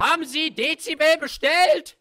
Haben Sie Dezibel bestellt?